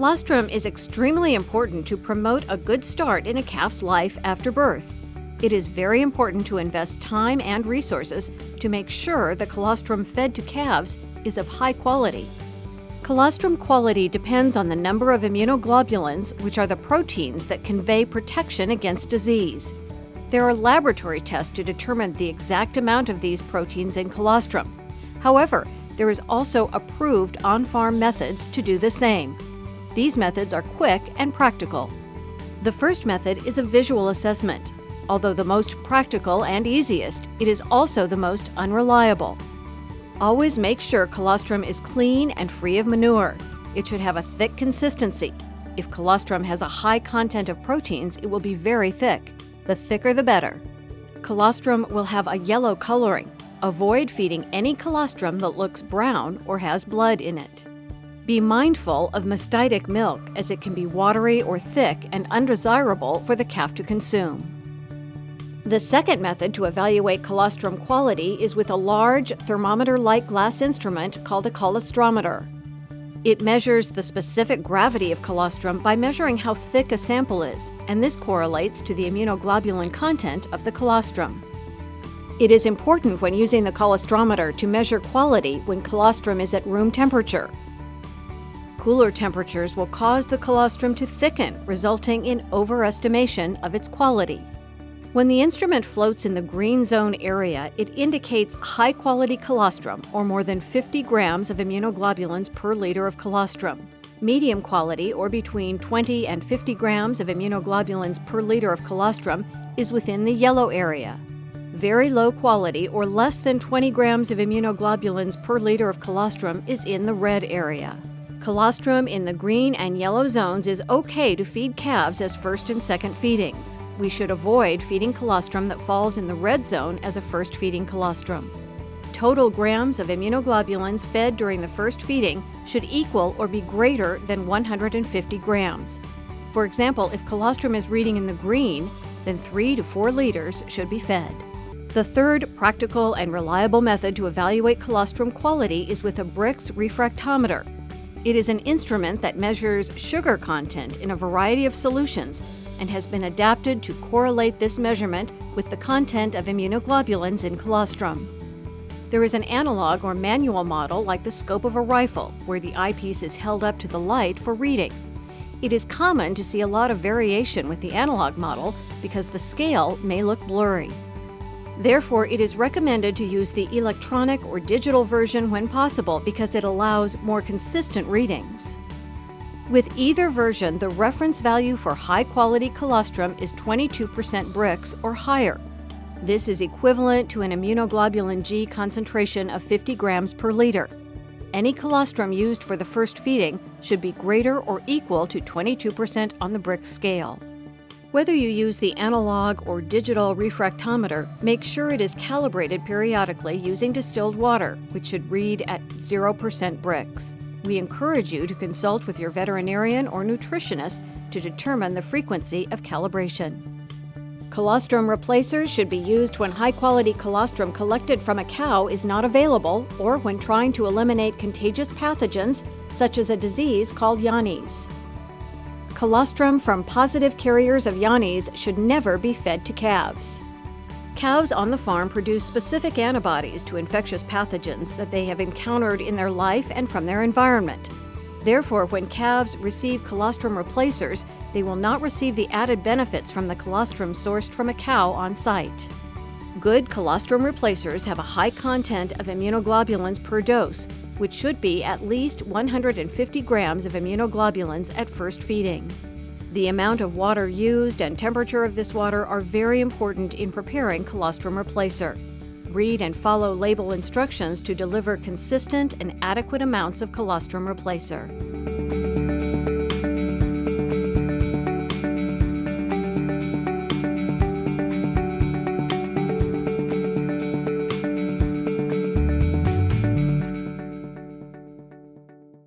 Colostrum is extremely important to promote a good start in a calf's life after birth. It is very important to invest time and resources to make sure the colostrum fed to calves is of high quality. Colostrum quality depends on the number of immunoglobulins, which are the proteins that convey protection against disease. There are laboratory tests to determine the exact amount of these proteins in colostrum. However, there is also approved on farm methods to do the same. These methods are quick and practical. The first method is a visual assessment. Although the most practical and easiest, it is also the most unreliable. Always make sure colostrum is clean and free of manure. It should have a thick consistency. If colostrum has a high content of proteins, it will be very thick. The thicker the better. Colostrum will have a yellow coloring. Avoid feeding any colostrum that looks brown or has blood in it. Be mindful of mastitic milk as it can be watery or thick and undesirable for the calf to consume. The second method to evaluate colostrum quality is with a large thermometer like glass instrument called a colostrometer. It measures the specific gravity of colostrum by measuring how thick a sample is, and this correlates to the immunoglobulin content of the colostrum. It is important when using the colostrometer to measure quality when colostrum is at room temperature. Cooler temperatures will cause the colostrum to thicken, resulting in overestimation of its quality. When the instrument floats in the green zone area, it indicates high quality colostrum, or more than 50 grams of immunoglobulins per liter of colostrum. Medium quality, or between 20 and 50 grams of immunoglobulins per liter of colostrum, is within the yellow area. Very low quality, or less than 20 grams of immunoglobulins per liter of colostrum, is in the red area. Colostrum in the green and yellow zones is okay to feed calves as first and second feedings. We should avoid feeding colostrum that falls in the red zone as a first feeding colostrum. Total grams of immunoglobulins fed during the first feeding should equal or be greater than 150 grams. For example, if colostrum is reading in the green, then 3 to 4 liters should be fed. The third practical and reliable method to evaluate colostrum quality is with a Brix refractometer. It is an instrument that measures sugar content in a variety of solutions and has been adapted to correlate this measurement with the content of immunoglobulins in colostrum. There is an analog or manual model like the scope of a rifle, where the eyepiece is held up to the light for reading. It is common to see a lot of variation with the analog model because the scale may look blurry. Therefore, it is recommended to use the electronic or digital version when possible because it allows more consistent readings. With either version, the reference value for high quality colostrum is 22% Brix or higher. This is equivalent to an immunoglobulin G concentration of 50 grams per liter. Any colostrum used for the first feeding should be greater or equal to 22% on the Brix scale. Whether you use the analog or digital refractometer, make sure it is calibrated periodically using distilled water, which should read at 0% Brix. We encourage you to consult with your veterinarian or nutritionist to determine the frequency of calibration. Colostrum replacers should be used when high quality colostrum collected from a cow is not available or when trying to eliminate contagious pathogens such as a disease called Johne's colostrum from positive carriers of Johne's should never be fed to calves. Cows on the farm produce specific antibodies to infectious pathogens that they have encountered in their life and from their environment. Therefore, when calves receive colostrum replacers, they will not receive the added benefits from the colostrum sourced from a cow on site. Good colostrum replacers have a high content of immunoglobulins per dose, which should be at least 150 grams of immunoglobulins at first feeding. The amount of water used and temperature of this water are very important in preparing colostrum replacer. Read and follow label instructions to deliver consistent and adequate amounts of colostrum replacer.